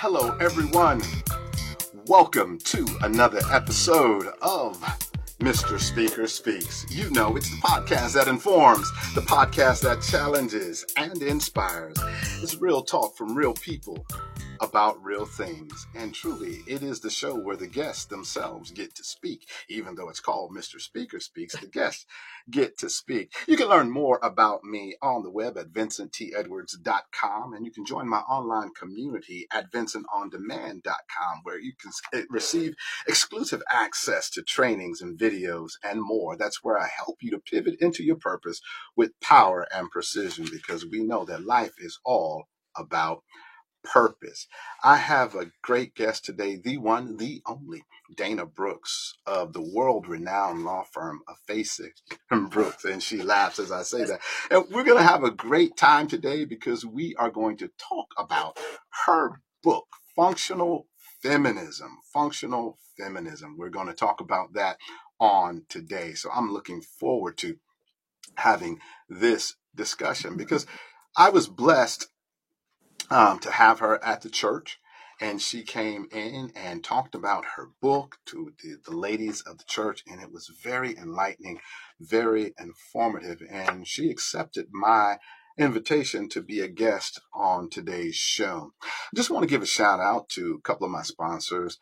Hello, everyone. Welcome to another episode of Mr. Speaker Speaks. You know, it's the podcast that informs, the podcast that challenges and inspires. It's real talk from real people about real things. And truly, it is the show where the guests themselves get to speak. Even though it's called Mr. Speaker Speaks, the guests get to speak. You can learn more about me on the web at vincenttedwards.com and you can join my online community at vincentondemand.com where you can eh, receive exclusive access to trainings and videos and more. That's where I help you to pivot into your purpose with power and precision because we know that life is all about purpose. I have a great guest today, the one, the only, Dana Brooks of the world renowned law firm of Fasig Brooks. And she laughs as I say that. And we're going to have a great time today because we are going to talk about her book, Functional Feminism. Functional Feminism. We're going to talk about that on today. So I'm looking forward to having this discussion because I was blessed um, to have her at the church. And she came in and talked about her book to the, the ladies of the church. And it was very enlightening, very informative. And she accepted my invitation to be a guest on today's show. I just want to give a shout out to a couple of my sponsors.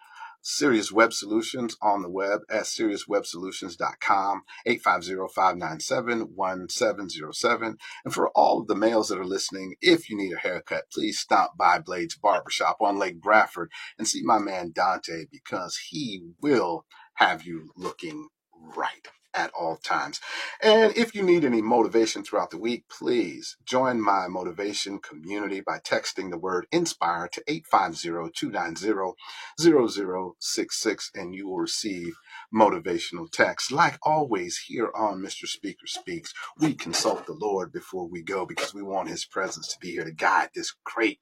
Sirius Web Solutions on the web at seriouswebsolutions.com, 850-597-1707. And for all of the males that are listening, if you need a haircut, please stop by Blades Barbershop on Lake Bradford and see my man Dante because he will have you looking right at all times. And if you need any motivation throughout the week, please join my motivation community by texting the word inspire to 850-290-0066 and you will receive motivational texts. Like always here on Mr. Speaker Speaks, we consult the Lord before we go because we want his presence to be here to guide this great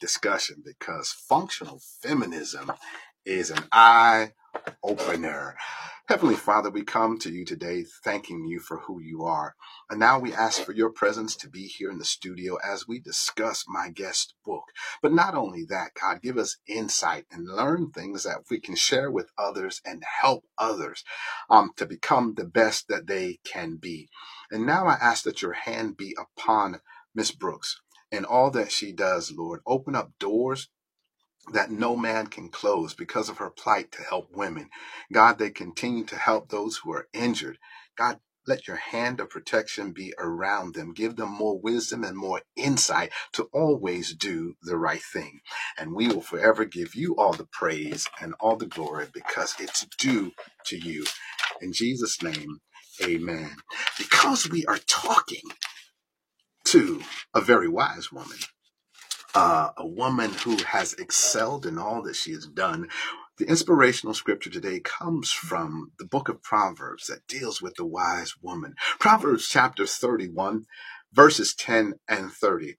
discussion because functional feminism is an eye opener. Heavenly Father, we come to you today thanking you for who you are. And now we ask for your presence to be here in the studio as we discuss my guest book. But not only that, God, give us insight and learn things that we can share with others and help others um, to become the best that they can be. And now I ask that your hand be upon Miss Brooks and all that she does, Lord. Open up doors that no man can close because of her plight to help women. God, they continue to help those who are injured. God, let your hand of protection be around them. Give them more wisdom and more insight to always do the right thing. And we will forever give you all the praise and all the glory because it's due to you. In Jesus' name, amen. Because we are talking to a very wise woman uh, a woman who has excelled in all that she has done. The inspirational scripture today comes from the book of Proverbs that deals with the wise woman. Proverbs chapter 31, verses 10 and 30.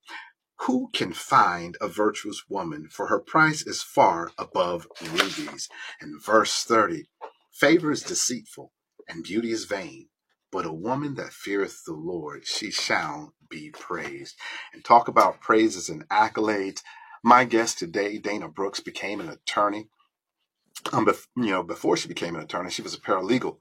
Who can find a virtuous woman? For her price is far above rubies. And verse 30. Favor is deceitful and beauty is vain, but a woman that feareth the Lord, she shall be praised. And talk about praises and accolades. My guest today, Dana Brooks, became an attorney. Um, bef- you know, before she became an attorney, she was a paralegal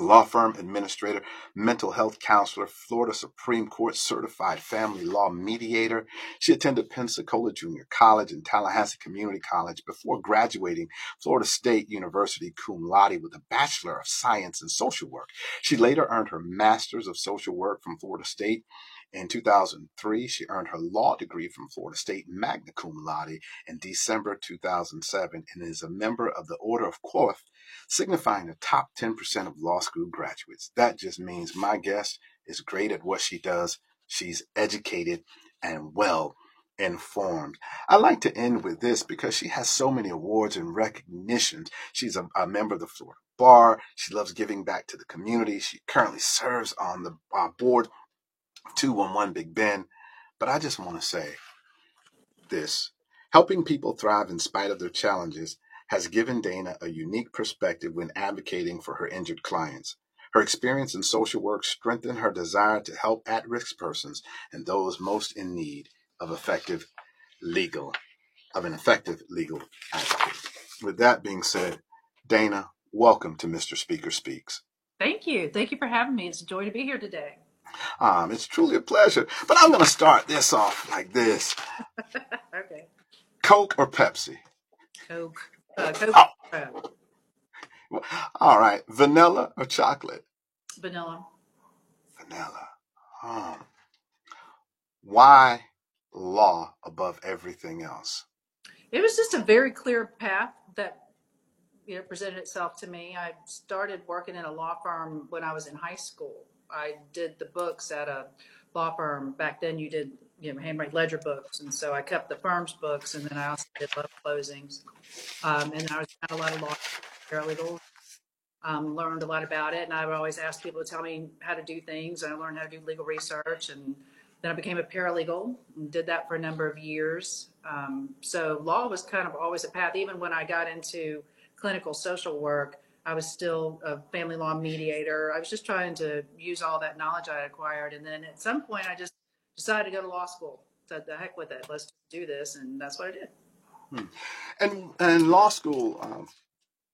law firm administrator, mental health counselor, Florida Supreme Court certified family law mediator. She attended Pensacola Junior College and Tallahassee Community College before graduating Florida State University cum laude with a Bachelor of Science in Social Work. She later earned her Master's of Social Work from Florida State. In 2003, she earned her law degree from Florida State magna cum laude in December 2007 and is a member of the Order of Coif signifying the top 10% of law school graduates. That just means my guest is great at what she does. She's educated and well informed. I like to end with this because she has so many awards and recognitions. She's a, a member of the Florida Bar. She loves giving back to the community. She currently serves on the uh, board 211 Big Bend. But I just want to say this helping people thrive in spite of their challenges has given Dana a unique perspective when advocating for her injured clients. Her experience in social work strengthened her desire to help at risk persons and those most in need of effective legal of an effective legal advocate. With that being said, Dana, welcome to Mr. Speaker Speaks. Thank you. Thank you for having me. It's a joy to be here today. Um, it's truly a pleasure. But I'm going to start this off like this okay. Coke or Pepsi? Coke. Uh. Oh. All right. Vanilla or chocolate? Vanilla. Vanilla. Why law above everything else? It was just a very clear path that you know presented itself to me. I started working in a law firm when I was in high school. I did the books at a law firm back then. You did you know handwrite ledger books, and so I kept the firm's books, and then I also did love closings, um, and I was a lot of law paralegals. Um, learned a lot about it, and I would always ask people to tell me how to do things. I learned how to do legal research, and then I became a paralegal and did that for a number of years. Um, so law was kind of always a path. Even when I got into clinical social work, I was still a family law mediator. I was just trying to use all that knowledge I acquired. And then at some point, I just decided to go to law school. Said, the heck with it. Let's do this. And that's what I did. Hmm. And, and law school, um,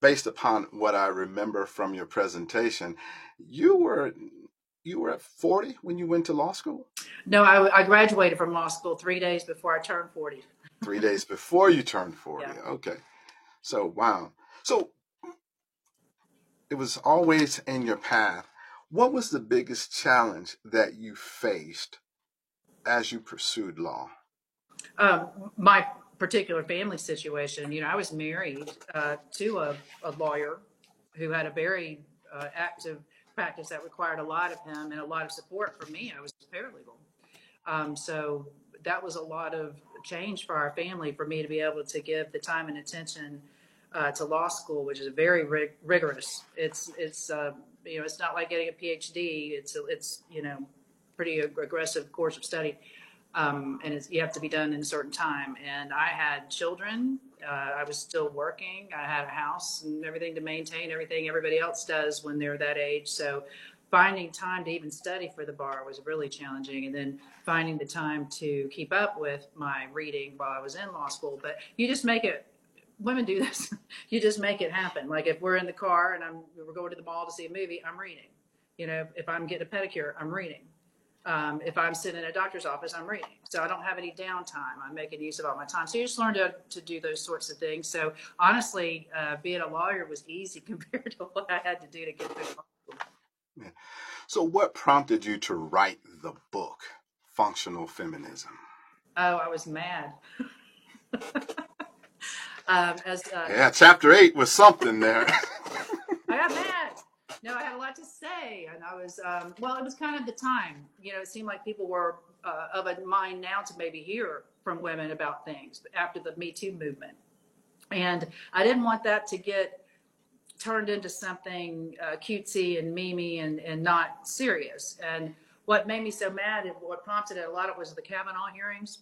based upon what I remember from your presentation, you were you were at 40 when you went to law school? No, I, I graduated from law school three days before I turned 40. three days before you turned 40. Yeah. Okay. So, wow. So, it was always in your path. What was the biggest challenge that you faced as you pursued law? Um, my particular family situation, you know, I was married uh, to a, a, lawyer who had a very uh, active practice that required a lot of him and a lot of support from me. I was paralegal. Um, so that was a lot of change for our family for me to be able to give the time and attention uh, to law school, which is very rig- rigorous. It's it's uh, you know it's not like getting a PhD. It's it's you know pretty aggressive course of study, um, and you have to be done in a certain time. And I had children. Uh, I was still working. I had a house and everything to maintain. Everything everybody else does when they're that age. So finding time to even study for the bar was really challenging and then finding the time to keep up with my reading while i was in law school but you just make it women do this. you just make it happen. Like if we're in the car and I'm we're going to the mall to see a movie, I'm reading. You know, if I'm getting a pedicure, I'm reading. Um, if I'm sitting in a doctor's office, I'm reading. So I don't have any downtime. I'm making use of all my time. So you just learn to, to do those sorts of things. So honestly, uh, being a lawyer was easy compared to what I had to do to get through law school. Yeah. So what prompted you to write the book, Functional Feminism? Oh, I was mad. Um, as uh, yeah, chapter eight was something there. I got mad. No, I had a lot to say, and I was um, well. It was kind of the time. You know, it seemed like people were uh, of a mind now to maybe hear from women about things after the Me Too movement, and I didn't want that to get turned into something uh, cutesy and mimi and, and not serious. And what made me so mad and what prompted it a lot of was the Kavanaugh hearings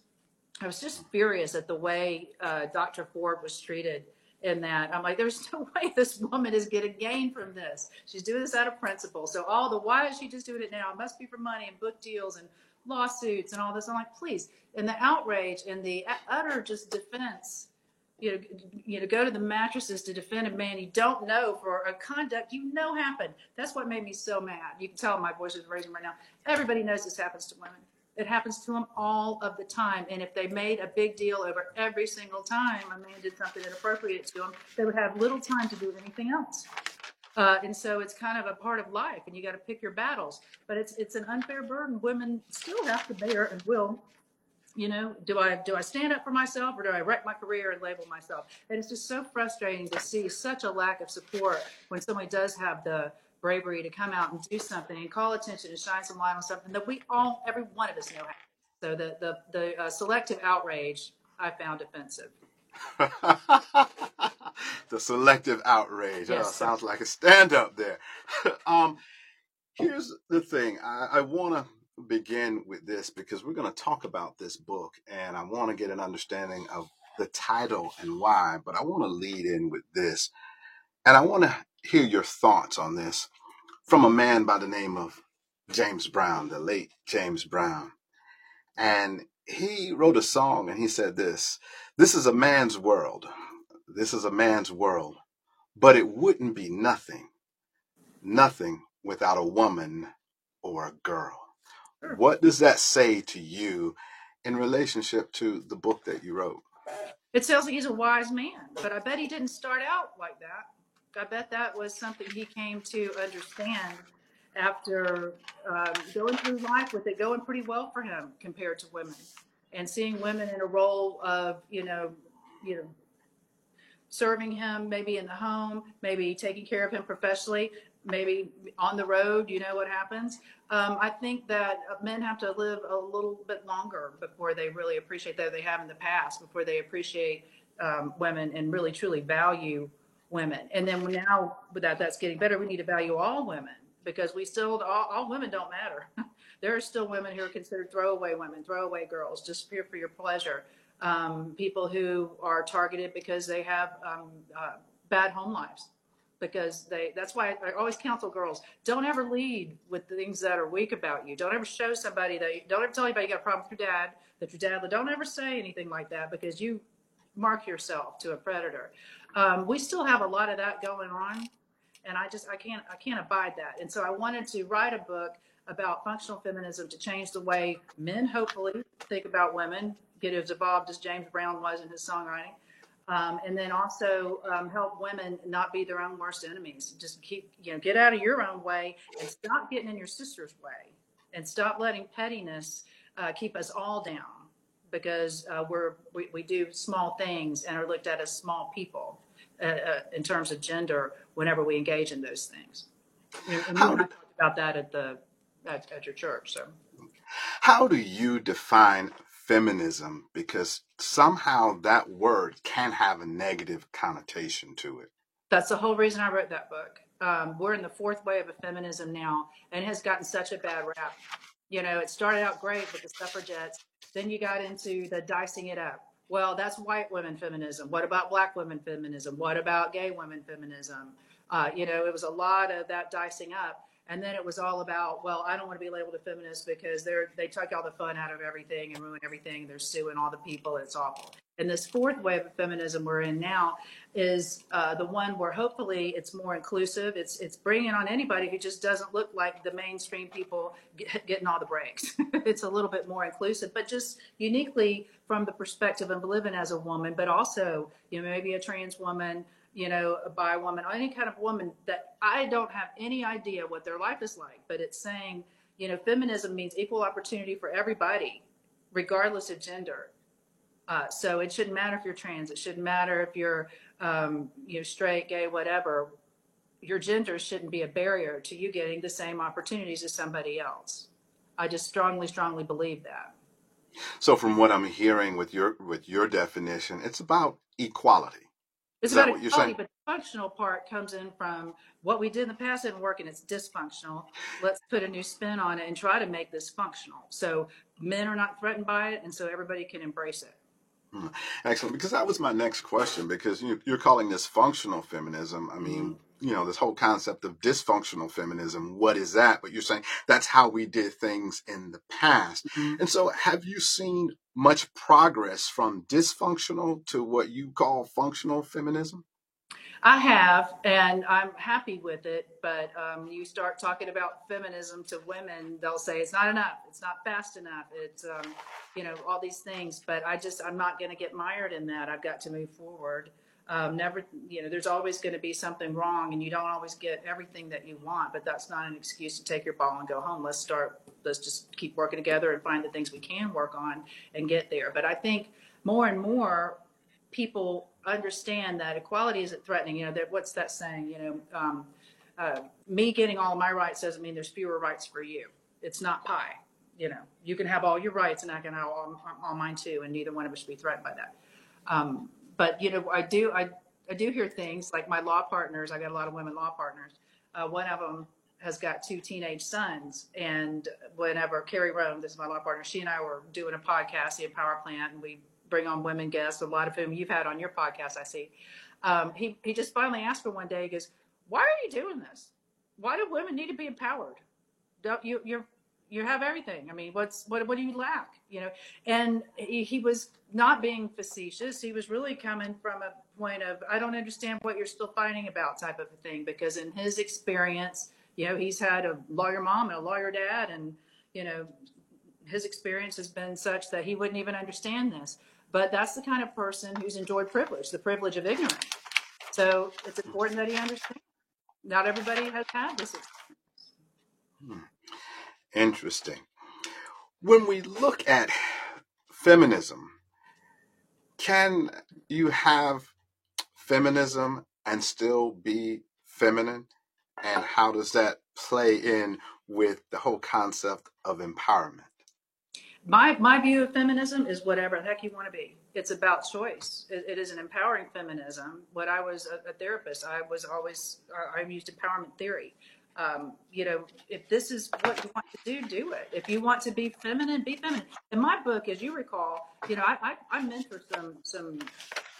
I was just furious at the way uh, Dr. Ford was treated in that. I'm like, there's no way this woman is getting gain from this. She's doing this out of principle. So all the why is she just doing it now? It must be for money and book deals and lawsuits and all this. I'm like, please. And the outrage and the utter just defense. You know, you know, go to the mattresses to defend a man you don't know for a conduct you know happened. That's what made me so mad. You can tell my voice is raising right now. Everybody knows this happens to women. It happens to them all of the time. And if they made a big deal over every single time a man did something inappropriate to them, they would have little time to do anything else. Uh, and so it's kind of a part of life, and you got to pick your battles. But it's it's an unfair burden women still have to bear and will. You know, do I do I stand up for myself or do I wreck my career and label myself? And it's just so frustrating to see such a lack of support when somebody does have the bravery to come out and do something and call attention and shine some light on something that we all, every one of us know happens. So the the the uh, selective outrage I found offensive. the selective outrage. Yes, oh, sounds like a stand up there. um, here's the thing. I, I want to begin with this because we're going to talk about this book and I want to get an understanding of the title and why, but I want to lead in with this. And I want to hear your thoughts on this from a man by the name of James Brown, the late James Brown. And he wrote a song and he said this This is a man's world. This is a man's world. But it wouldn't be nothing, nothing without a woman or a girl. Sure. What does that say to you in relationship to the book that you wrote? It sounds like he's a wise man, but I bet he didn't start out like that. I bet that was something he came to understand after um, going through life with it going pretty well for him compared to women, and seeing women in a role of you know, you know, serving him maybe in the home, maybe taking care of him professionally, maybe on the road. You know what happens. Um, I think that men have to live a little bit longer before they really appreciate that they have in the past, before they appreciate um, women and really truly value women. And then now that, that's getting better. We need to value all women because we still all, all women don't matter. there are still women who are considered throwaway women, throwaway girls, just here for your pleasure. Um, people who are targeted because they have um, uh, bad home lives. Because they, that's why I always counsel girls: don't ever lead with things that are weak about you. Don't ever show somebody that. You, don't ever tell anybody you got a problem with your dad. That your dad. Don't ever say anything like that because you mark yourself to a predator. Um, we still have a lot of that going on and I just I can't I can't abide that. And so I wanted to write a book about functional feminism to change the way men hopefully think about women, get as evolved as James Brown was in his songwriting. Um, and then also um, help women not be their own worst enemies. Just keep, you know, get out of your own way and stop getting in your sister's way, and stop letting pettiness uh, keep us all down because uh, we're we, we do small things and are looked at as small people uh, uh, in terms of gender whenever we engage in those things. And we talked about that at the at, at your church. So, how do you define feminism? Because somehow that word can have a negative connotation to it. That's the whole reason I wrote that book. Um, we're in the fourth wave of feminism now, and has gotten such a bad rap. You know, it started out great with the suffragettes. Then you got into the dicing it up well, that's white women feminism. What about black women feminism? What about gay women feminism? Uh, you know, it was a lot of that dicing up. And then it was all about, well, I don't want to be labeled a feminist because they're they took all the fun out of everything and ruin everything. They're suing all the people. It's awful. And this fourth wave of feminism we're in now is uh, the one where hopefully it's more inclusive. It's it's bringing on anybody who just doesn't look like the mainstream people get, getting all the breaks. it's a little bit more inclusive, but just uniquely from the perspective of living as a woman, but also you know maybe a trans woman, you know, by a woman, any kind of woman that I don't have any idea what their life is like. But it's saying you know feminism means equal opportunity for everybody, regardless of gender uh, so it shouldn't matter if you're trans. It shouldn't matter if you're, um, you know, straight, gay, whatever. Your gender shouldn't be a barrier to you getting the same opportunities as somebody else. I just strongly, strongly believe that. So, from what I'm hearing with your with your definition, it's about equality. It's Is about equality, but the functional part comes in from what we did in the past didn't work and it's dysfunctional. Let's put a new spin on it and try to make this functional. So men are not threatened by it, and so everybody can embrace it. Hmm. Excellent, because that was my next question. Because you, you're calling this functional feminism. I mean, mm-hmm. You know, this whole concept of dysfunctional feminism. What is that? But you're saying that's how we did things in the past. Mm-hmm. And so, have you seen much progress from dysfunctional to what you call functional feminism? I have, and I'm happy with it. But um, you start talking about feminism to women, they'll say it's not enough. It's not fast enough. It's, um, you know, all these things. But I just, I'm not going to get mired in that. I've got to move forward. Um, never, you know, there's always going to be something wrong, and you don't always get everything that you want. But that's not an excuse to take your ball and go home. Let's start. Let's just keep working together and find the things we can work on and get there. But I think more and more people understand that equality isn't threatening. You know, that what's that saying? You know, um, uh, me getting all my rights doesn't mean there's fewer rights for you. It's not pie. You know, you can have all your rights and I can have all, all mine too, and neither one of us should be threatened by that. Um, but you know, I do I I do hear things like my law partners. I got a lot of women law partners. Uh, one of them has got two teenage sons, and whenever Carrie Rome, this is my law partner, she and I were doing a podcast, the Empower Plant, and we bring on women guests, a lot of whom you've had on your podcast, I see. Um, he, he just finally asked me one day, he goes, why are you doing this? Why do women need to be empowered? Don't you, you're, you have everything. I mean, what's what what do you lack? You know, and he, he was not being facetious. He was really coming from a point of I don't understand what you're still fighting about type of a thing because in his experience, you know, he's had a lawyer mom and a lawyer dad, and you know, his experience has been such that he wouldn't even understand this. But that's the kind of person who's enjoyed privilege, the privilege of ignorance. So it's important that he understands. Not everybody has had this experience. Hmm. Interesting. When we look at feminism, can you have feminism and still be feminine? And how does that play in with the whole concept of empowerment? my my view of feminism is whatever the heck you want to be. It's about choice. it, it is an empowering feminism. When I was a, a therapist, I was always I used empowerment theory. Um, you know, if this is what you want to do, do it. If you want to be feminine, be feminine. In my book, as you recall, you know, I, I, I mentor some some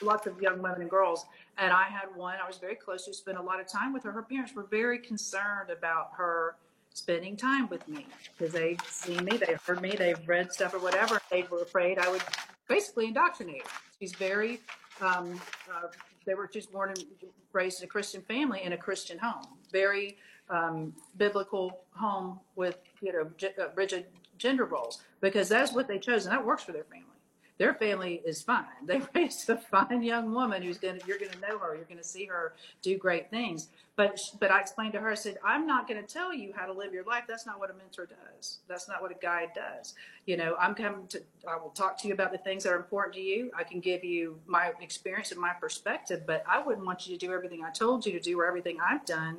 lots of young women and girls, and I had one I was very close to, spent a lot of time with her. Her parents were very concerned about her spending time with me because they've seen me, they've heard me, they've read stuff or whatever. They were afraid I would basically indoctrinate. She's very, um, uh, they were just born and raised in a Christian family in a Christian home, very um, biblical home with you know uh, rigid gender roles because that's what they chose and that works for their family their family is fine. They raised a fine young woman who's gonna you're gonna know her, you're gonna see her do great things. But but I explained to her, I said, I'm not gonna tell you how to live your life. That's not what a mentor does. That's not what a guide does. You know, I'm coming to I will talk to you about the things that are important to you. I can give you my experience and my perspective, but I wouldn't want you to do everything I told you to do or everything I've done,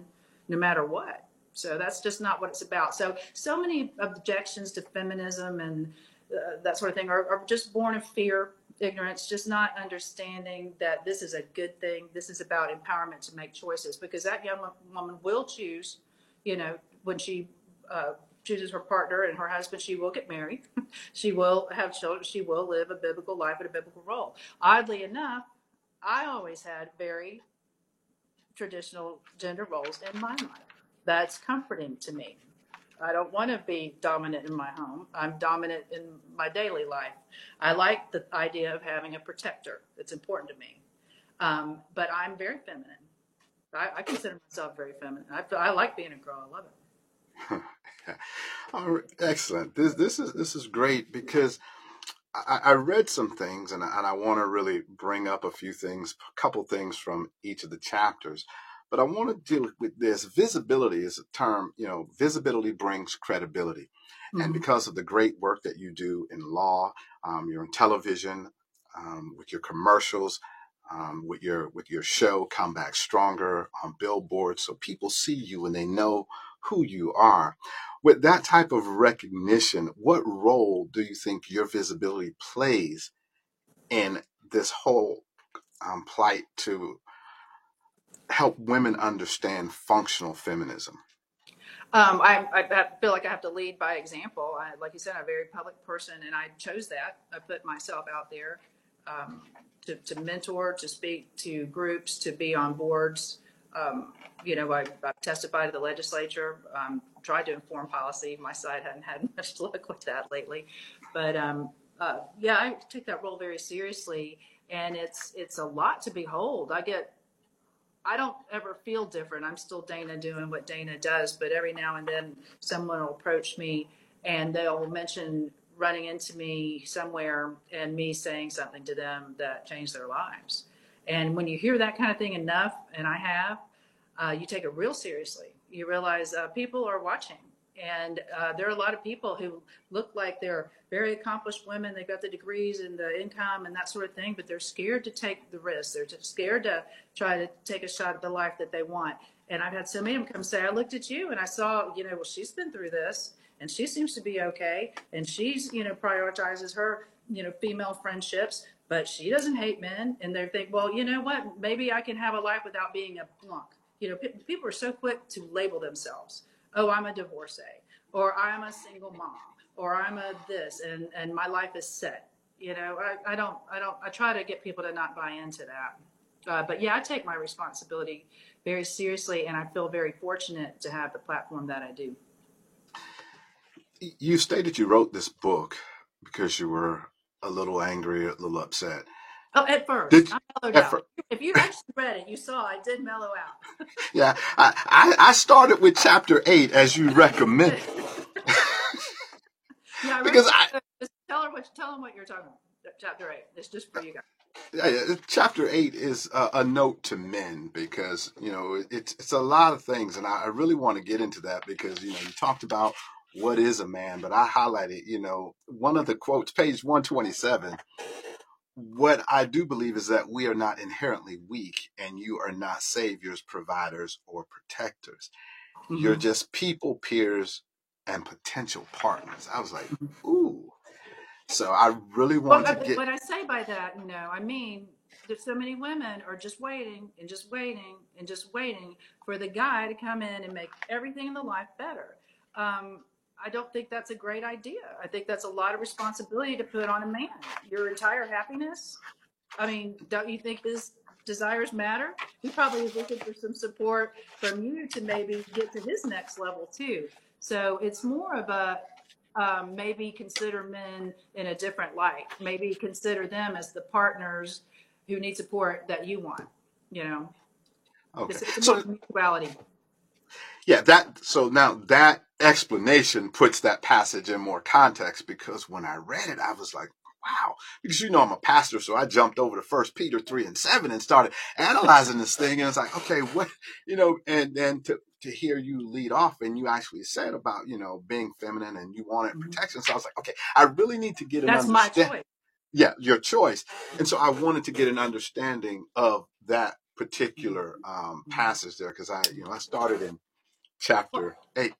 no matter what. So that's just not what it's about. So so many objections to feminism and uh, that sort of thing are, are just born of fear, ignorance, just not understanding that this is a good thing. This is about empowerment to make choices because that young woman will choose, you know, when she uh, chooses her partner and her husband, she will get married. she will have children. She will live a biblical life and a biblical role. Oddly enough, I always had very traditional gender roles in my life. That's comforting to me. I don't want to be dominant in my home. I'm dominant in my daily life. I like the idea of having a protector. It's important to me. Um, but I'm very feminine. I, I, consider myself very feminine. I, I like being a girl. I love it. excellent. This this is this is great because I, I read some things and I, and I want to really bring up a few things, a couple things from each of the chapters. But I want to deal with this. Visibility is a term, you know, visibility brings credibility. Mm-hmm. And because of the great work that you do in law, um, you're in television, um, with your commercials, um, with your with your show come back stronger on billboards so people see you and they know who you are with that type of recognition what role do you think your visibility plays in this whole um, plight to help women understand functional feminism? Um, I, I, feel like I have to lead by example. I, like you said, I'm a very public person, and I chose that. I put myself out there um, to, to, mentor, to speak to groups, to be on boards. Um, you know, I, have testified to the legislature, um, tried to inform policy. My side hadn't had much luck with that lately, but um, uh, yeah, I take that role very seriously, and it's it's a lot to behold. I get I don't ever feel different. I'm still Dana doing what Dana does, but every now and then someone will approach me and they'll mention running into me somewhere and me saying something to them that changed their lives. And when you hear that kind of thing enough, and I have, uh, you take it real seriously. You realize uh, people are watching and uh, there are a lot of people who look like they're very accomplished women. They've got the degrees and the income and that sort of thing, but they're scared to take the risk. They're scared to try to take a shot at the life that they want. And I've had so many of them come say, I looked at you and I saw, you know, well, she's been through this and she seems to be okay. And she's, you know, prioritizes her, you know, female friendships, but she doesn't hate men. And they think, well, you know what? Maybe I can have a life without being a plunk. You know, people are so quick to label themselves oh, I'm a divorcee, or I'm a single mom, or I'm a this, and and my life is set. You know, I, I don't, I don't, I try to get people to not buy into that. Uh, but yeah, I take my responsibility very seriously, and I feel very fortunate to have the platform that I do. You stated you wrote this book because you were a little angry, a little upset. Oh, at first, Did I mellowed at out. first, If you actually read it, you saw I did mellow out. yeah, I, I I started with chapter eight as you recommended yeah, I because I. Just tell her what tell them what you're talking about. Chapter eight. It's just for you guys. yeah, yeah, chapter eight is a, a note to men because you know it's it's a lot of things, and I, I really want to get into that because you know you talked about what is a man, but I highlighted you know one of the quotes, page one twenty seven. What I do believe is that we are not inherently weak, and you are not saviors, providers, or protectors. You're hmm just people, peers, and potential partners. I was like, ooh. So I really want I- to get what I say by that, you know, I mean that so many women are just waiting and just waiting and just waiting for the guy to come in and make everything in the life better. Um, I don't think that's a great idea. I think that's a lot of responsibility to put on a man. Your entire happiness. I mean, don't you think his desires matter? He probably is looking for some support from you to maybe get to his next level too. So it's more of a um, maybe consider men in a different light. Maybe consider them as the partners who need support that you want. You know, okay. it's, it's So mutuality. Yeah, that so now that explanation puts that passage in more context because when I read it, I was like, wow, because you know I'm a pastor, so I jumped over to First Peter three and seven and started analyzing this thing, and it's like, okay, what you know, and then to to hear you lead off and you actually said about you know being feminine and you wanted Mhm. protection, so I was like, okay, I really need to get an That's my understanding. choice. Yeah, your choice, and so I wanted to get an understanding of that particular um, Mhm. passage there because I you know I started in chapter eight.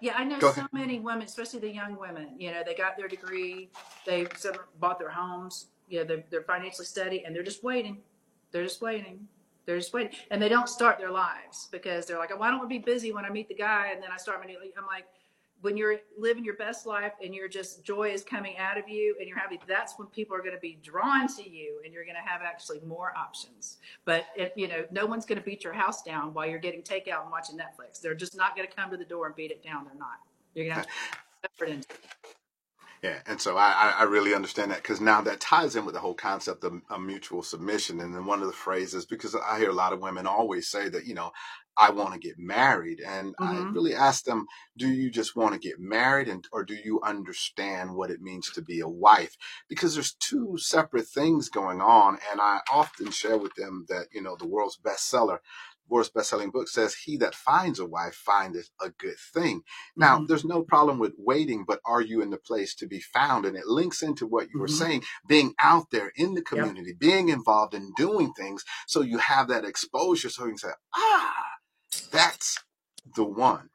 Yeah, I know Go so ahead. many women, especially the young women. You know, they got their degree, they some bought their homes. You know, they're, they're financially steady, and they're just waiting. They're just waiting. They're just waiting, and they don't start their lives because they're like, "Oh, I don't want to be busy when I meet the guy, and then I start my new." I'm like, when you're living your best life and you're just joy is coming out of you and you're happy, that's when people are going to be drawn to you, and you're going to have actually more options. But if, you know, no one's going to beat your house down while you're getting takeout and watching Netflix. They're just not going to come to the door and beat it down. They're not. You're going to have to put effort into. it. Yeah, and so I, I I really understand that because now that ties in with the whole concept of, of mutual submission. And then one of the phrases, because I hear a lot of women always say that, you know, I want to get married. And I Mm-hmm. really ask them, do you just want to get married and or do you understand what it means to be a wife? Because there's two separate things going on. And I often share with them that, you know, the world's bestseller, world's best-selling book says, he that finds a wife findeth a good thing. Now, Mm-hmm. there's no problem with waiting, but are you in the place to be found? And it links into what you were Mm-hmm. saying, being out there in the Yep. community, being involved in doing things. So you have that exposure. So you can say, ah, that's the one.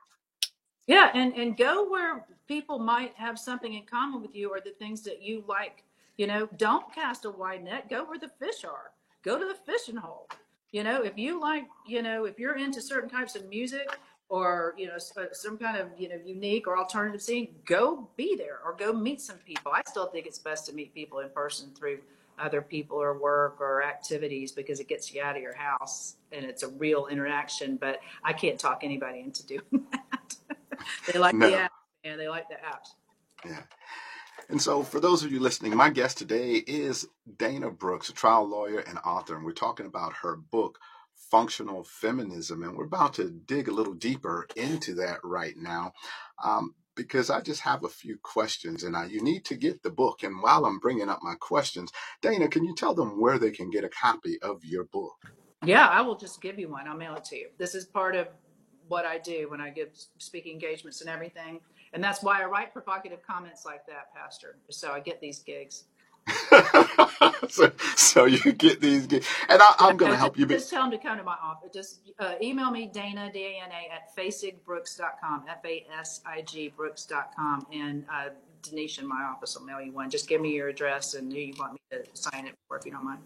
Yeah, and and go where people might have something in common with you or the things that you like. You know, don't cast a wide net. Go where the fish are. Go to the fishing hole. You know, if you like, you know, if you're into certain types of music or you know uh, some kind of you know unique or alternative scene, go be there or go meet some people. I still think it's best to meet people in person through other people or work or activities because it gets you out of your house and it's a real interaction. But I can't talk anybody into doing that. they like the No. app and they like the apps. Yeah. And so, for those of you listening, my guest today is Dana Brooks, a trial lawyer and author, and we're talking about her book, Functional Feminism. And we're about to dig a little deeper into that right now um, because I just have a few questions, and I, you need to get the book. And while I'm bringing up my questions, Dana, can you tell them where they can get a copy of your book? Yeah, I will just give you one. I'll mail it to you. This is part of what I do when I give speaking engagements and everything. And that's why I write provocative comments like that, Pastor. So I get these gigs. so, so you get these, gigs. and I, I'm going to help you. Be, just tell them to come to my office. Just uh, email me, Dana, D-A-N-A, at fasigbrooks.com, F-A-S-I-G brooks.com. And uh, Denise in my office will mail you one. Just give me your address and who you want me to sign it for, if you don't mind.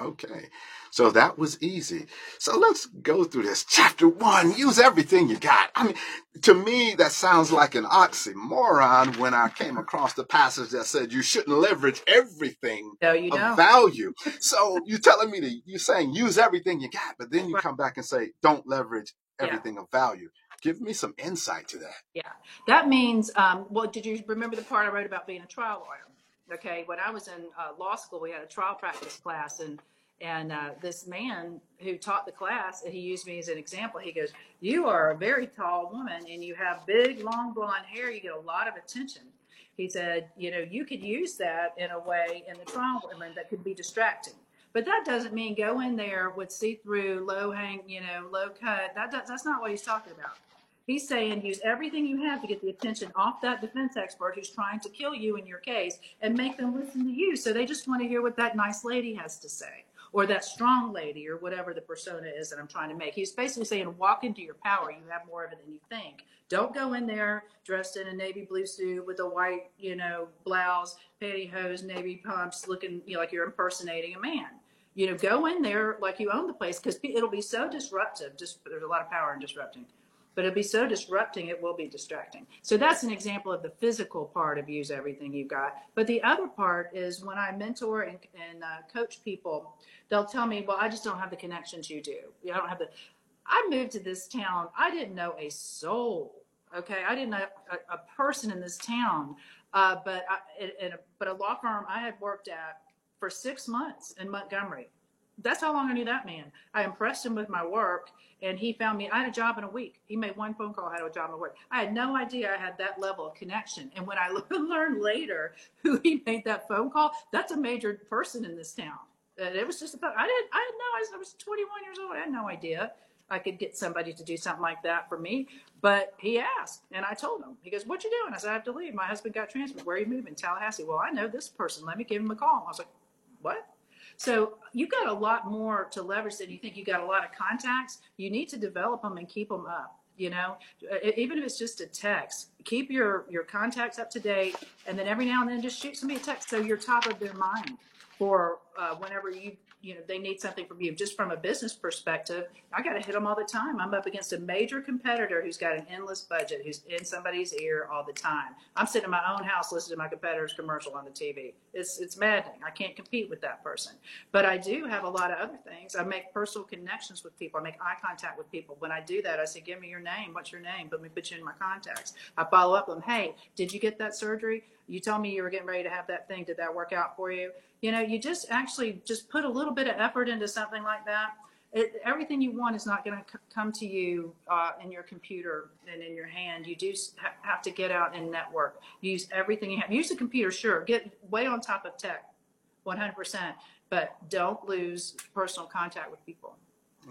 Okay, so that was easy. So let's go through this. Chapter one, use everything you got. I mean, to me, that sounds like an oxymoron when I came across the passage that said you shouldn't leverage everything So you of know. value. So you're telling me that you're saying use everything you got, but then you Right. come back and say don't leverage Yeah. everything of value. Give me some insight to that. Yeah, that means. Um, well, did you remember the part I wrote about being a trial lawyer? Okay, when I was in uh, law school, we had a trial practice class, and and uh, this man who taught the class, he used me as an example. He goes, "You are a very tall woman, and you have big, long blonde hair. You get a lot of attention." He said, "You know, you could use that in a way in the trial room that could be distracting." But that doesn't mean go in there with see-through, low hang, you know, low cut. That, that's not what he's talking about. He's saying use everything you have to get the attention off that defense expert who's trying to kill you in your case and make them listen to you. So they just want to hear what that nice lady has to say or that strong lady or whatever the persona is that I'm trying to make. He's basically saying walk into your power. You have more of it than you think. Don't go in there dressed in a navy blue suit with a white, you know, blouse, pantyhose, navy pumps, looking you know, like you're impersonating a man. You know, go in there like you own the place because it'll be so disruptive. Just there's a lot of power in disrupting but it'll be so disrupting it will be distracting. So that's an example of the physical part of use everything you've got. But the other part is when i mentor and, and uh, coach people they'll tell me well i just don't have the connections you do. I don't have the i moved to this town. I didn't know a soul okay? I didn't know a, a person in this town. Uh, but I, in a, but a law firm i had worked at for six months in montgomery that's how long I knew that man. I impressed him with my work, and he found me. I had a job in a week. He made one phone call. I had a job in a week. I had no idea I had that level of connection. And when I learned later who he made that phone call, that's a major person in this town. And it was just about. I didn't. I didn't know. I was 21 years old. I had no idea I could get somebody to do something like that for me. But he asked, and I told him. He goes, "What you doing?" I said, "I have to leave. My husband got transferred. Where are you moving?" Tallahassee. Well, I know this person. Let me give him a call. I was like, "What?" So you've got a lot more to leverage than you think. You've got a lot of contacts. You need to develop them and keep them up. You know, even if it's just a text, keep your your contacts up to date, and then every now and then just shoot somebody a text so you're top of their mind for uh, whenever you you know they need something from you. Just from a business perspective i got to hit them all the time. I'm up against a major competitor who's got an endless budget who's in somebody's ear all the time. I'm sitting in my own house listening to my competitor's commercial on the tv it's it's maddening. I can't compete with that person. But i do have a lot of other things. I make personal connections with people. I make eye contact with people. When i do that i say give me your name. What's your name? Let me put you in my contacts. I follow up them hey did you get that surgery you told me you were getting ready to have that thing. Did that work out for you? You know, you just actually just put a little bit of effort into something like that. It, everything you want is not going to c- come to you uh, in your computer and in your hand. You do ha- have to get out and network. Use everything you have. Use the computer, sure. Get way on top of tech, 100%, but don't lose personal contact with people.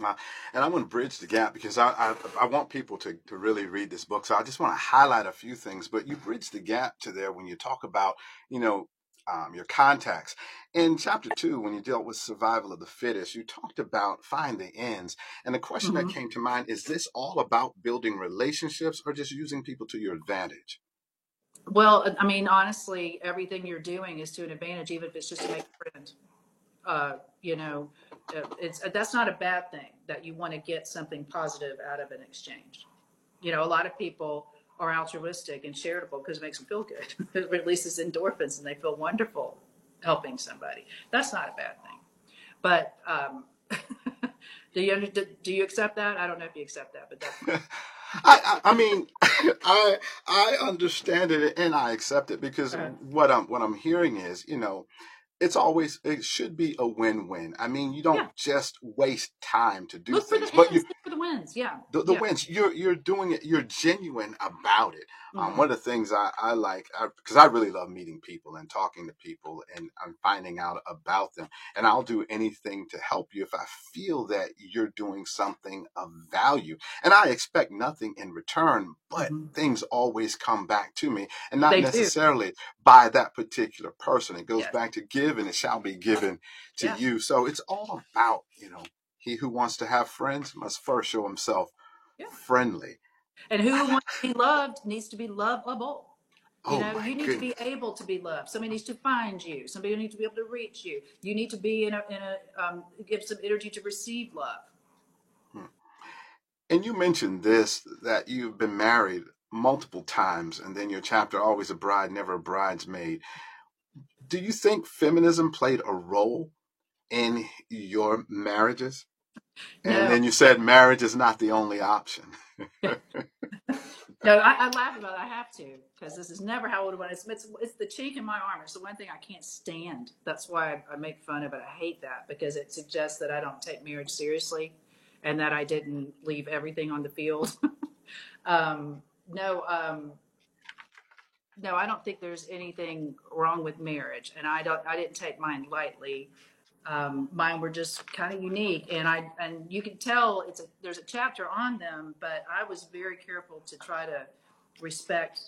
Uh, and I want to bridge the gap because I, I, I want people to, to really read this book. So I just want to highlight a few things. But you bridge the gap to there when you talk about you know um, your contacts. In chapter two, when you dealt with survival of the fittest, you talked about find the ends. And the question mm-hmm. that came to mind is: This all about building relationships or just using people to your advantage? Well, I mean, honestly, everything you're doing is to an advantage, even if it's just to make a friend. Uh, you know, uh, it's uh, that's not a bad thing that you want to get something positive out of an exchange. You know, a lot of people are altruistic and charitable because it makes them feel good. it releases endorphins and they feel wonderful helping somebody. That's not a bad thing. But um, do you do you accept that? I don't know if you accept that, but that's. I, I, I, mean, I I understand it and I accept it because uh-huh. what I'm what I'm hearing is, you know, it's always it should be a win-win. I mean, you don't yeah. just waste time to do Look things, but you wins, yeah. The, the yeah. wins, you're you're doing it. You're genuine about it. Um, mm-hmm. Um, one of the things I, I like because I, I, really love meeting people and talking to people and I'm finding out about them. And I'll do anything to help you if I feel that you're doing something of value. And I expect nothing in return, but mm-hmm. things always come back to me, and not they necessarily do. by that particular person. It goes back to give, and it shall be given to yeah. you. So it's all about you know he who wants to have friends must first show himself yeah. friendly. And who wants to be loved needs to be lovable. You oh know, you need goodness. to be able to be loved. Somebody needs to find you. Somebody needs to be able to reach you. You need to be in a, in a um, give some energy to receive love. Hmm. And you mentioned this that you've been married multiple times, and then your chapter always a bride, never a bridesmaid. Do you think feminism played a role in your marriages? And No. then you said marriage is not the only option. No, I, I laugh about it. I have to because this is never how I would want. It's, it's it's the cheek in my armor. It's the one thing I can't stand. That's why I, I make fun of it. I hate that because it suggests that I don't take marriage seriously, and that I didn't leave everything on the field. um, no, um, no, I don't think there's anything wrong with marriage, and I don't. I didn't take mine lightly. Um, mine were just kind of unique, and I and you can tell it's a there's a chapter on them, but I was very careful to try to respect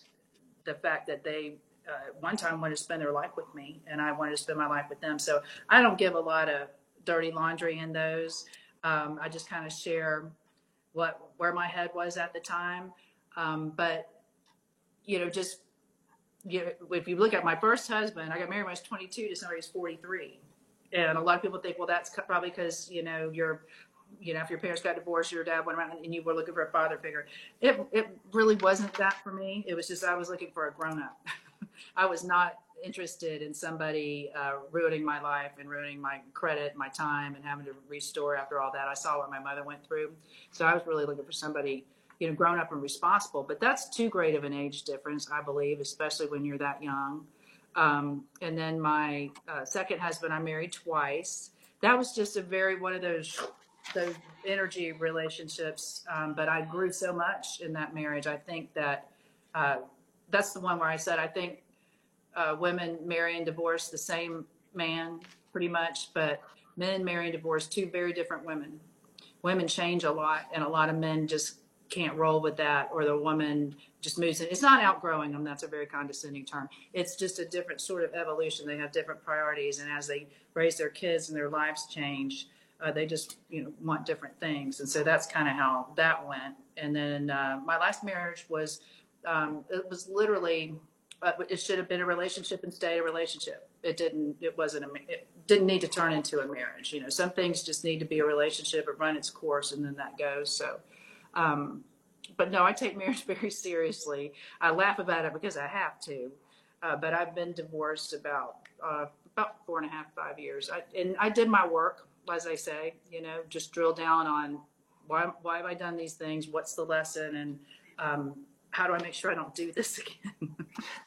the fact that they uh, one time wanted to spend their life with me, and I wanted to spend my life with them. So I don't give a lot of dirty laundry in those. Um, I just kind of share what where my head was at the time, um, but you know, just you know, if you look at my first husband, I got married when I was 22 to somebody who's 43. And a lot of people think, well, that's probably because, you know, you're, you know, if your parents got divorced, your dad went around and you were looking for a father figure. It, it really wasn't that for me. It was just, I was looking for a grown up. I was not interested in somebody uh, ruining my life and ruining my credit, my time, and having to restore after all that. I saw what my mother went through. So I was really looking for somebody you know, grown up and responsible. But that's too great of an age difference, I believe, especially when you're that young. Um, and then my uh, second husband, I married twice. That was just a very one of those those energy relationships. Um, but I grew so much in that marriage. I think that uh, that's the one where I said I think uh, women marry and divorce the same man pretty much, but men marry and divorce two very different women. Women change a lot, and a lot of men just can't roll with that or the woman just moves in. It's not outgrowing them. That's a very condescending term. It's just a different sort of evolution. They have different priorities. And as they raise their kids and their lives change, uh, they just, you know, want different things. And so that's kind of how that went. And then uh, my last marriage was, um, it was literally, uh, it should have been a relationship and stayed a relationship. It didn't, it wasn't a, it didn't need to turn into a marriage. You know, some things just need to be a relationship, it run its course and then that goes. So, um, but no, I take marriage very seriously. I laugh about it because I have to. Uh, but I've been divorced about uh, about four and a half, five years. I, and I did my work, as I say, you know, just drill down on why why have I done these things? What's the lesson? And um, how do I make sure I don't do this again?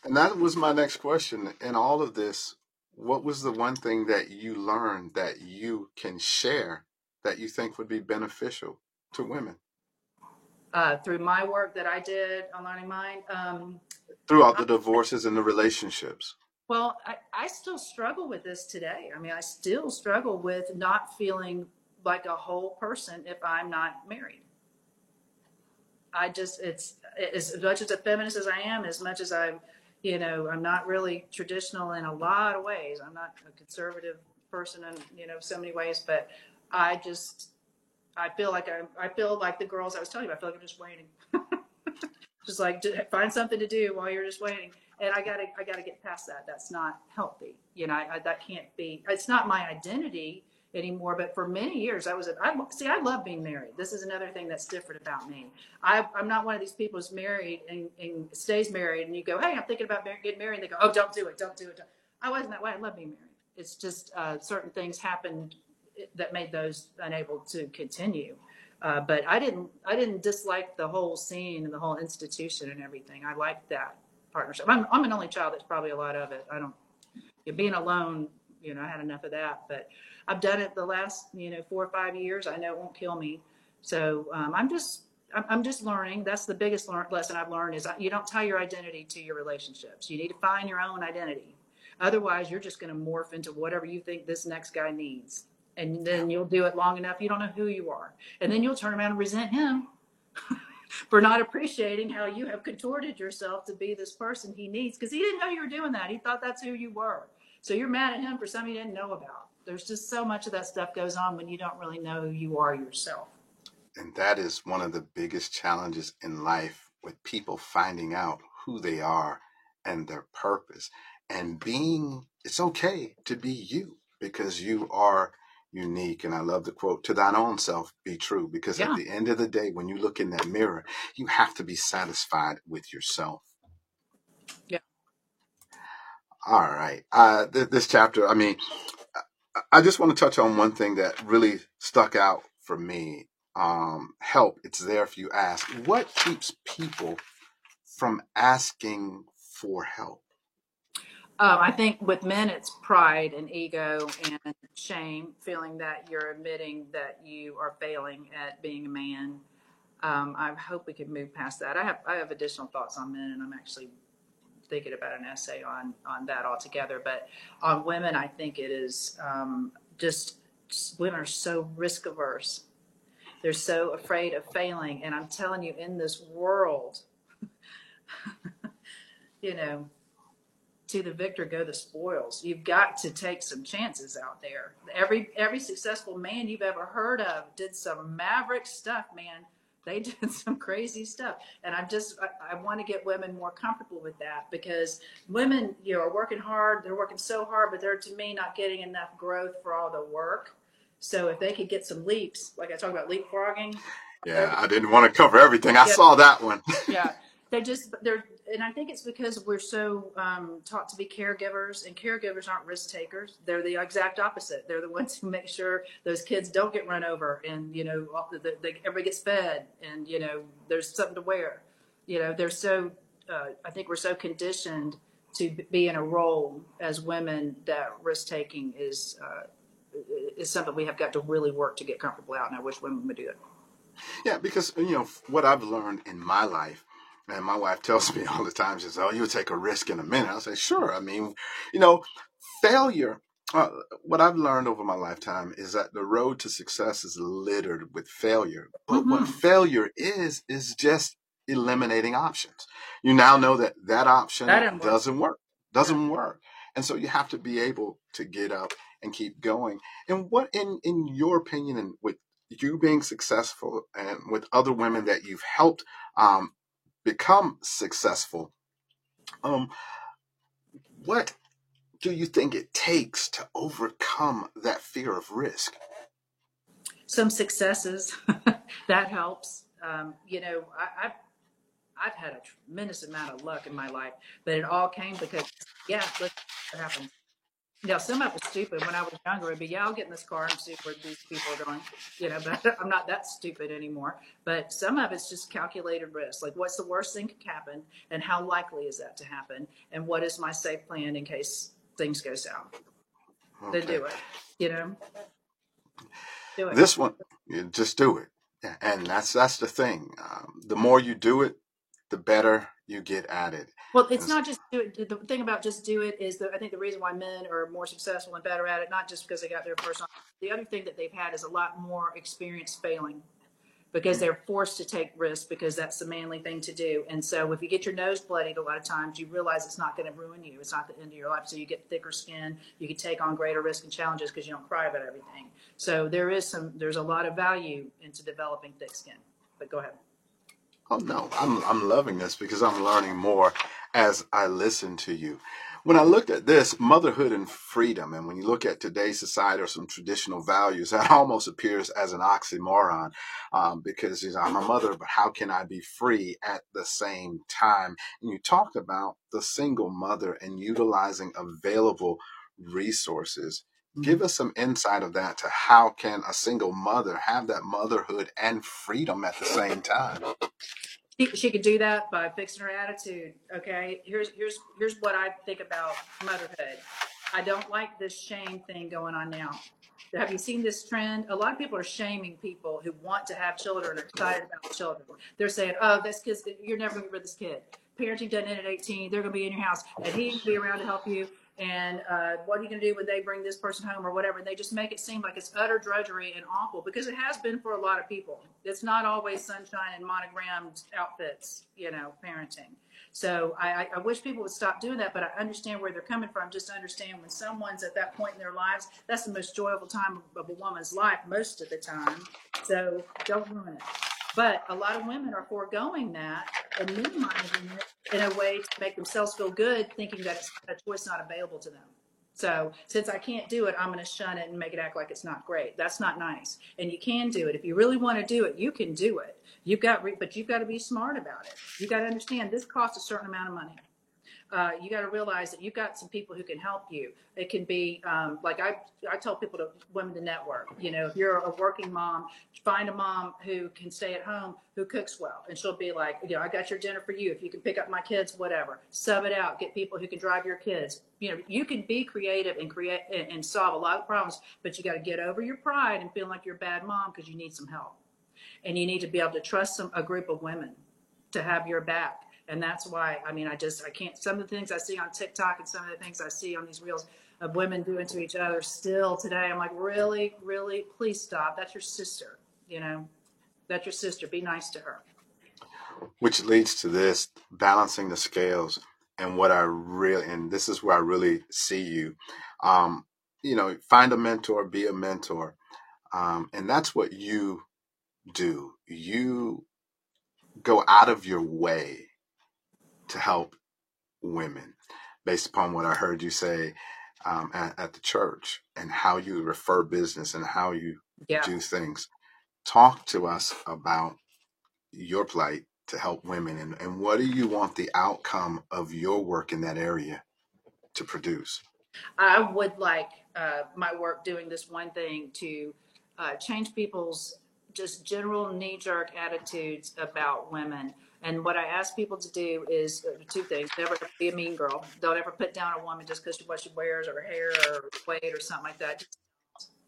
And that was my next question. In all of this, what was the one thing that you learned that you can share that you think would be beneficial to women? Uh, through my work that I did on Learning Mind. Um, throughout the divorces and the relationships? Well, I, I still struggle with this today. I mean, I still struggle with not feeling like a whole person if I'm not married. I just, it's as much as a feminist as I am, as much as I'm, you know, I'm not really traditional in a lot of ways. I'm not a conservative person in, you know, so many ways, but I just, I feel like I, I feel like the girls I was telling you, I feel like I'm just waiting. just like find something to do while you're just waiting. And I gotta, I gotta get past that. That's not healthy. You know, I, I, that can't be. It's not my identity anymore. But for many years, I was. I see. I love being married. This is another thing that's different about me. I, I'm not one of these people who's married and, and stays married, and you go, "Hey, I'm thinking about getting married." And they go, "Oh, don't do it. Don't do it." Don't. I wasn't that way. I love being married. It's just uh, certain things happened that made those unable to continue. Uh, but I didn't I didn't dislike the whole scene and the whole institution and everything. I liked that partnership. I'm, I'm an only child. That's probably a lot of it. I don't you know, being alone. You know, I had enough of that. But I've done it the last you know four or five years. I know it won't kill me. So um, I'm just I'm just learning. That's the biggest learn, lesson I've learned is you don't tie your identity to your relationships. You need to find your own identity. Otherwise, you're just going to morph into whatever you think this next guy needs and then you'll do it long enough you don't know who you are. And then you'll turn around and resent him for not appreciating how you have contorted yourself to be this person he needs because he didn't know you were doing that. He thought that's who you were. So you're mad at him for something you didn't know about. There's just so much of that stuff goes on when you don't really know who you are yourself. And that is one of the biggest challenges in life with people finding out who they are and their purpose. And being it's okay to be you because you are unique. And I love the quote, to thine own self be true. Because yeah. at the end of the day, when you look in that mirror, you have to be satisfied with yourself. Yeah. All right. Uh, th- this chapter, I mean, I just want to touch on one thing that really stuck out for me. Um, help, it's there if you ask. What keeps people from asking for help? Um, I think with men, it's pride and ego and shame, feeling that you're admitting that you are failing at being a man. Um, I hope we can move past that. I have I have additional thoughts on men, and I'm actually thinking about an essay on on that altogether. But on women, I think it is um, just women are so risk averse. They're so afraid of failing, and I'm telling you, in this world, you know, to the victor go the spoils. You've got to take some chances out there. Every every successful man you've ever heard of did some maverick stuff, man. They did some crazy stuff, and I'm just I, I want to get women more comfortable with that because women, you know, are working hard. They're working so hard, but they're to me not getting enough growth for all the work. So if they could get some leaps, like I talked about leapfrogging. Yeah, I didn't want to cover everything. I Yeah. saw that one. yeah they're just they're and i think it's because we're so um, taught to be caregivers and caregivers aren't risk takers. They're the exact opposite. They're the ones who make sure those kids don't get run over and you know all the, the, everybody gets fed and you know there's something to wear. You know they're so uh, i think we're so conditioned to be in a role as women that risk taking is uh, is something we have got to really work to get comfortable out and i wish women would do it Yeah, because you know what I've learned in my life, and my wife tells me all the time, she says, "Oh, you'll take a risk in a minute." I say, "Sure." I mean, you know, failure. Uh, what I've learned over my lifetime is that the road to success is littered with failure. But what Mhm. failure is is just eliminating options. You now know that that option That didn't work. doesn't work. Doesn't work. And so you have to be able to get up and keep going. And what in in your opinion and with you being successful and with other women that you've helped um, become successful, um, what do you think it takes to overcome that fear of risk? some successes that helps um, you know I, I've I've had a tremendous amount of luck in my life, but it all came because yeah, look what happened. Now some of it was stupid when I was younger. It'd be yeah, I'll get in this car and see where these people are going, you know. But I'm not that stupid anymore. But some of it's just calculated risk. Like what's the worst thing could happen, and how likely is that to happen, and what is my safe plan in case things go south? Then do it. You know, do it. This one, you just do it, and that's that's the thing. Um, the more you do it, the better you get at it. Well, it's not just do it. The thing about just do it is that I think the reason why men are more successful and better at it, not just because they got there first. The other thing that they've had is a lot more experience failing because they're forced to take risks because that's the manly thing to do. And so if you get your nose bloodied a lot of times, you realize it's not going to ruin you. It's not the end of your life. So you get thicker skin. You can take on greater risk and challenges because you don't cry about everything. So there is some, there's a lot of value into developing thick skin. But go ahead. Oh no, I'm I'm loving this because I'm learning more as I listen to you. When I looked at this, motherhood and freedom, and when you look at today's society or some traditional values, that almost appears as an oxymoron um, because you know, I'm a mother, but how can I be free at the same time? And you talked about the single mother and utilizing available resources. Mm-hmm. Give us some insight of that to how can a single mother have that motherhood and freedom at the same time? She, she could do that by fixing her attitude. Okay, here's here's here's what I think about motherhood. I don't like this shame thing going on now. Have you seen this trend? A lot of people are shaming people who want to have children, are excited about children. They're saying, "Oh, this kid's you're never going to rid of this kid. Parenting doesn't end at 18. They're going to be in your house, and he can be around to help you." And uh, what are you going to do when they bring this person home or whatever? And they just make it seem like it's utter drudgery and awful because it has been for a lot of people. It's not always sunshine and monogrammed outfits, you know, parenting. So I, I- I wish people would stop doing that, but I understand where they're coming from. Just understand when someone's at that point in their lives, that's the most joyful time of a woman's life most of the time. So don't ruin it. But a lot of women are foregoing that and minimizing it in a way to make themselves feel good, thinking that it's a choice not available to them. So since I can't do it, I'm going to shun it and make it act like it's not great. That's not nice. And you can do it if you really want to do it. You can do it. You've got, re- but you've got to be smart about it. You've got to understand this costs a certain amount of money. Uh, you got to realize that you've got some people who can help you. It can be um, like I, I tell people to women to network. You know, if you're a working mom, find a mom who can stay at home who cooks well, and she'll be like, you know, I got your dinner for you. If you can pick up my kids, whatever, sub it out. Get people who can drive your kids. You know, you can be creative and create and, and solve a lot of problems, but you got to get over your pride and feel like you're a bad mom because you need some help, and you need to be able to trust some a group of women to have your back and that's why, I mean, I just, I can't, some of the things I see on TikTok and some of the things I see on these reels of women doing to each other still today, I'm like, really, really, please stop. That's your sister, you know, that's your sister. Be nice to her. Which leads to this balancing the scales and what I really, and this is where I really see you. Um, you know, find a mentor, be a mentor. Um, and that's what you do. You go out of your way to help women based upon what I heard you say um, at, at, the church and how you refer business and how you yeah. do things. Talk to us about your plight to help women and, and what do you want the outcome of your work in that area to produce? I would like uh, my work doing this one thing to uh, change people's just general knee jerk attitudes about women. And what I ask people to do is uh, two things: never be a mean girl. Don't ever put down a woman just because of what she wears or her hair or weight or something like that. Just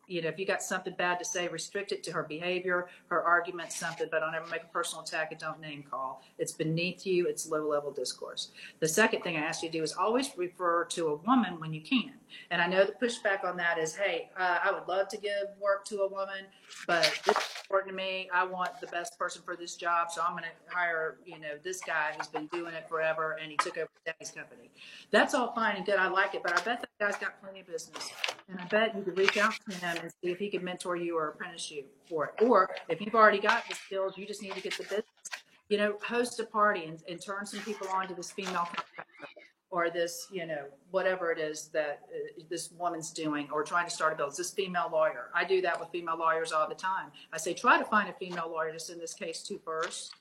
you know, if you got something bad to say, restrict it to her behavior, her argument, something, but don't ever make a personal attack and don't name call. It's beneath you. It's low level discourse. The second thing I ask you to do is always refer to a woman when you can. And I know the pushback on that is, hey, uh, I would love to give work to a woman, but this is important to me. I want the best person for this job, so I'm going to hire, you know, this guy who's been doing it forever and he took over daddy's company. That's all fine and good. I like it, but I bet that guy's got plenty of business. And I bet you could reach out to him and see if he can mentor you or apprentice you for it. Or if you've already got the skills, you just need to get the business. You know, host a party and, and turn some people on to this female or this, you know, whatever it is that uh, this woman's doing or trying to start a business. This female lawyer. I do that with female lawyers all the time. I say, try to find a female lawyer to send this case to first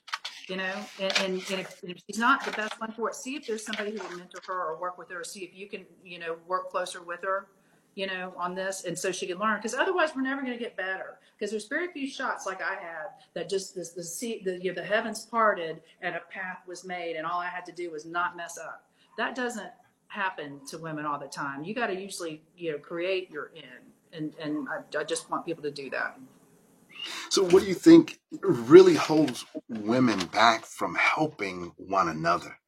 you know, and, and, and if, if, she's not the best one for it, see if there's somebody who will mentor her or work with her, or see if you can, you know, work closer with her you know, on this, and so she can learn. Because otherwise, we're never going to get better. Because there's very few shots like I had that just the sea, the you know, the heavens parted and a path was made, and all I had to do was not mess up. That doesn't happen to women all the time. You got to usually, you know, create your in, and and I, I just want people to do that. So, what do you think really holds women back from helping one another?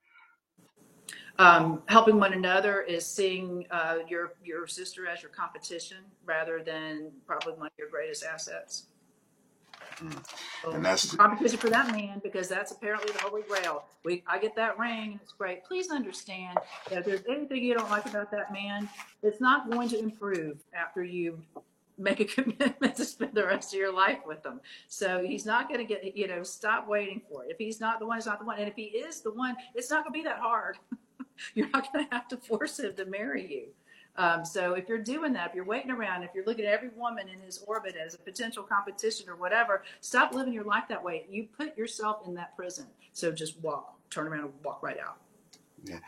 Um, helping one another is seeing uh, your your sister as your competition rather than probably one of your greatest assets. Mm. So and that's competition for that man because that's apparently the holy grail. We I get that ring and it's great. Please understand that if there's anything you don't like about that man, it's not going to improve after you make a commitment to spend the rest of your life with them. So he's not going to get, you know, stop waiting for it. If he's not the one, he's not the one. And if he is the one, it's not going to be that hard. you're not going to have to force him to marry you. Um, so if you're doing that, if you're waiting around, if you're looking at every woman in his orbit as a potential competition or whatever, stop living your life that way. You put yourself in that prison. So just walk, turn around and walk right out. Yeah.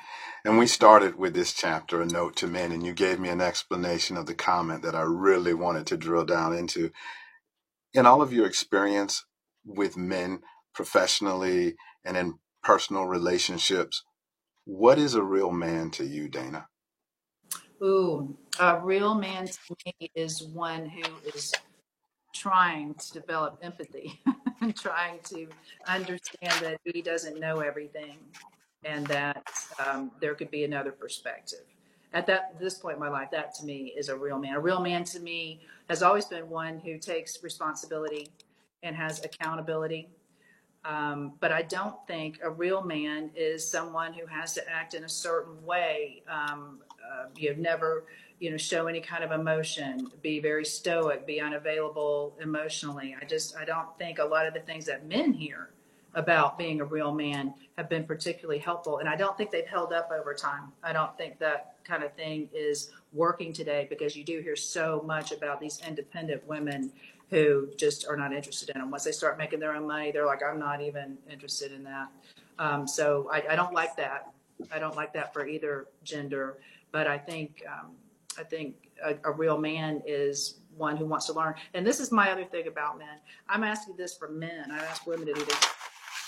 And we started with this chapter, a note to men, and you gave me an explanation of the comment that I really wanted to drill down into. In all of your experience with men professionally and in personal relationships, what is a real man to you, Dana? Ooh, a real man to me is one who is trying to develop empathy and trying to understand that he doesn't know everything and that um, there could be another perspective. At that this point in my life, that to me is a real man. A real man to me has always been one who takes responsibility and has accountability um, but I don't think a real man is someone who has to act in a certain way. Um, uh, you've never, you know, show any kind of emotion, be very stoic, be unavailable emotionally. I just, I don't think a lot of the things that men hear about being a real man have been particularly helpful. And I don't think they've held up over time. I don't think that kind of thing is working today because you do hear so much about these independent women who just are not interested in them. Once they start making their own money, they're like, I'm not even interested in that. Um, so I, I don't like that. I don't like that for either gender. But I think um, I think a, a real man is one who wants to learn. And this is my other thing about men. I'm asking this for men. I ask women to do this.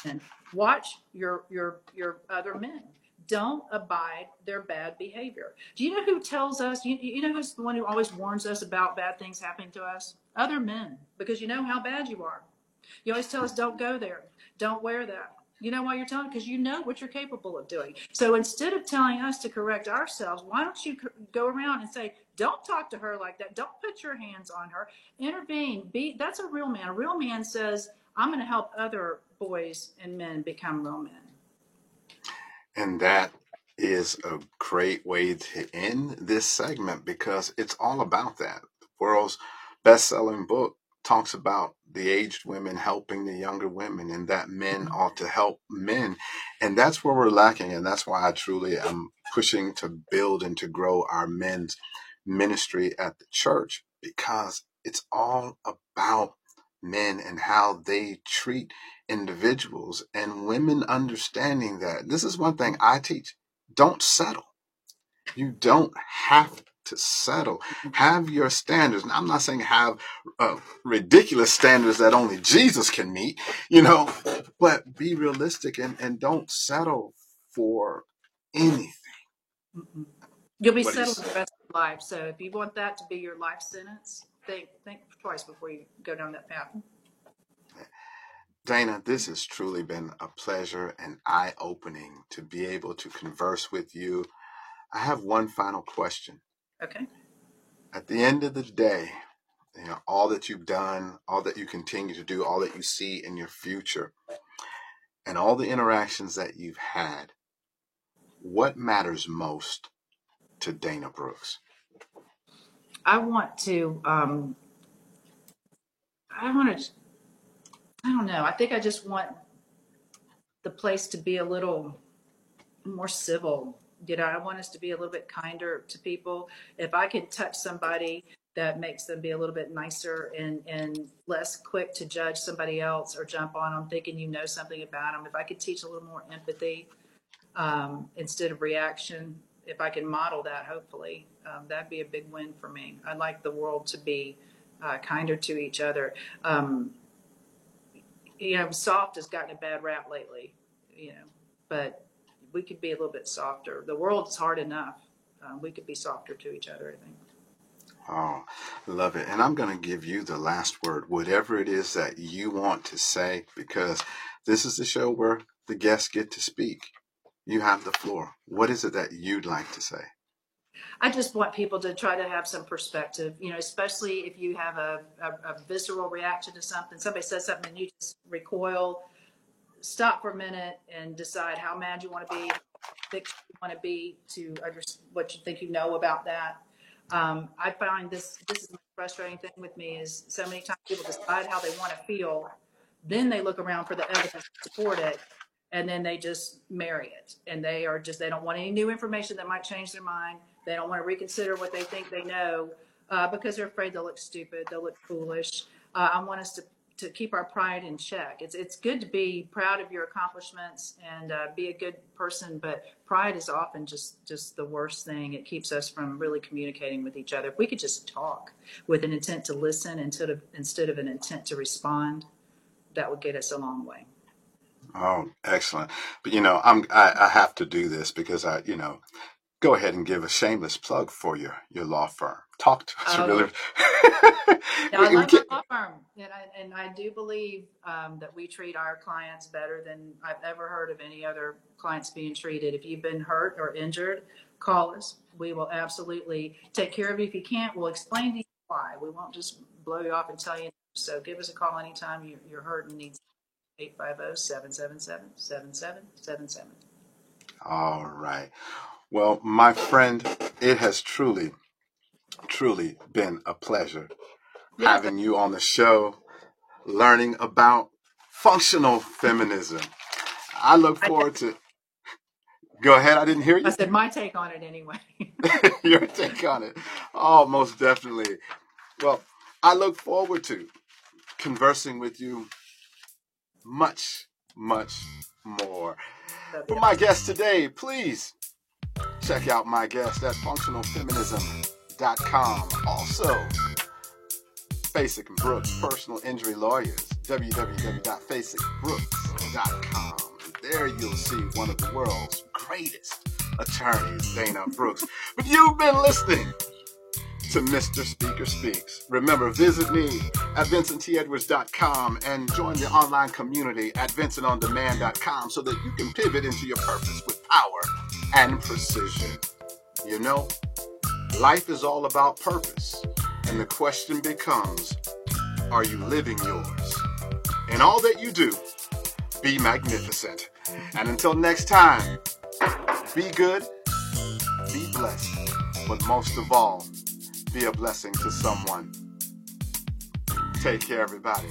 And watch your your your other men. Don't abide their bad behavior. Do you know who tells us? You, you know who's the one who always warns us about bad things happening to us? Other men, because you know how bad you are. You always tell us, don't go there, don't wear that. You know why you're telling? Because you know what you're capable of doing. So instead of telling us to correct ourselves, why don't you go around and say, "Don't talk to her like that. Don't put your hands on her. Intervene. Be." That's a real man. A real man says, "I'm going to help other boys and men become real men." And that is a great way to end this segment because it's all about that. The world's best-selling book talks about the aged women helping the younger women and that men mm-hmm. ought to help men. And that's where we're lacking. And that's why I truly am pushing to build and to grow our men's ministry at the church because it's all about men and how they treat individuals and women understanding that. This is one thing I teach. Don't settle. You don't have to settle. Have your standards. And I'm not saying have uh, ridiculous standards that only Jesus can meet, you know, but be realistic and, and don't settle for anything. You'll be what settled the rest of your life. So if you want that to be your life sentence, think think twice before you go down that path. Dana, this has truly been a pleasure and eye opening to be able to converse with you. I have one final question. Okay. At the end of the day, you know, all that you've done, all that you continue to do, all that you see in your future, and all the interactions that you've had, what matters most to Dana Brooks? I want to, um, I want to, I don't know. I think I just want the place to be a little more civil you know, I want us to be a little bit kinder to people. If I can touch somebody that makes them be a little bit nicer and, and less quick to judge somebody else or jump on them thinking you know something about them, if I could teach a little more empathy um, instead of reaction, if I can model that, hopefully, um, that'd be a big win for me. I'd like the world to be uh, kinder to each other. Um, you know, soft has gotten a bad rap lately, you know, but we could be a little bit softer. The world is hard enough. Uh, we could be softer to each other, I think. Oh, love it. And I'm going to give you the last word, whatever it is that you want to say, because this is the show where the guests get to speak. You have the floor. What is it that you'd like to say? I just want people to try to have some perspective, you know, especially if you have a, a, a visceral reaction to something. Somebody says something and you just recoil stop for a minute and decide how mad you want to be, thick you want to be to understand what you think you know about that. Um, I find this this is the frustrating thing with me is so many times people decide how they want to feel, then they look around for the evidence to support it, and then they just marry it. And they are just they don't want any new information that might change their mind. They don't want to reconsider what they think they know uh, because they're afraid they'll look stupid, they'll look foolish. Uh, I want us to to keep our pride in check. It's it's good to be proud of your accomplishments and uh, be a good person, but pride is often just just the worst thing. It keeps us from really communicating with each other. If we could just talk with an intent to listen instead of instead of an intent to respond, that would get us a long way. Oh, excellent! But you know, I'm I, I have to do this because I you know go ahead and give a shameless plug for your your law firm. Talk to us, oh. really. now, I love my law firm, and I, and I do believe um, that we treat our clients better than I've ever heard of any other clients being treated. If you've been hurt or injured, call us. We will absolutely take care of you. If you can't, we'll explain to you why. We won't just blow you off and tell you. So give us a call anytime you're, you're hurt and need 850-777-7777. All right. Well, my friend, it has truly, truly been a pleasure having you on the show, learning about functional feminism. I look forward to. Go ahead. I didn't hear you. I said my take on it anyway. Your take on it. Oh, most definitely. Well, I look forward to conversing with you much much more. For my guest today, please check out my guest at functionalfeminism.com. Also, and Brooks, personal injury lawyers, www.fasigbrooks.com. There you'll see one of the world's greatest attorneys, Dana Brooks. But you've been listening to Mr. Speaker Speaks. Remember, visit me at vincenttedwards.com and join the online community at vincentondemand.com so that you can pivot into your purpose with power and precision. You know, life is all about purpose, and the question becomes are you living yours? In all that you do, be magnificent. And until next time, be good, be blessed, but most of all, be a blessing to someone. Take care, everybody.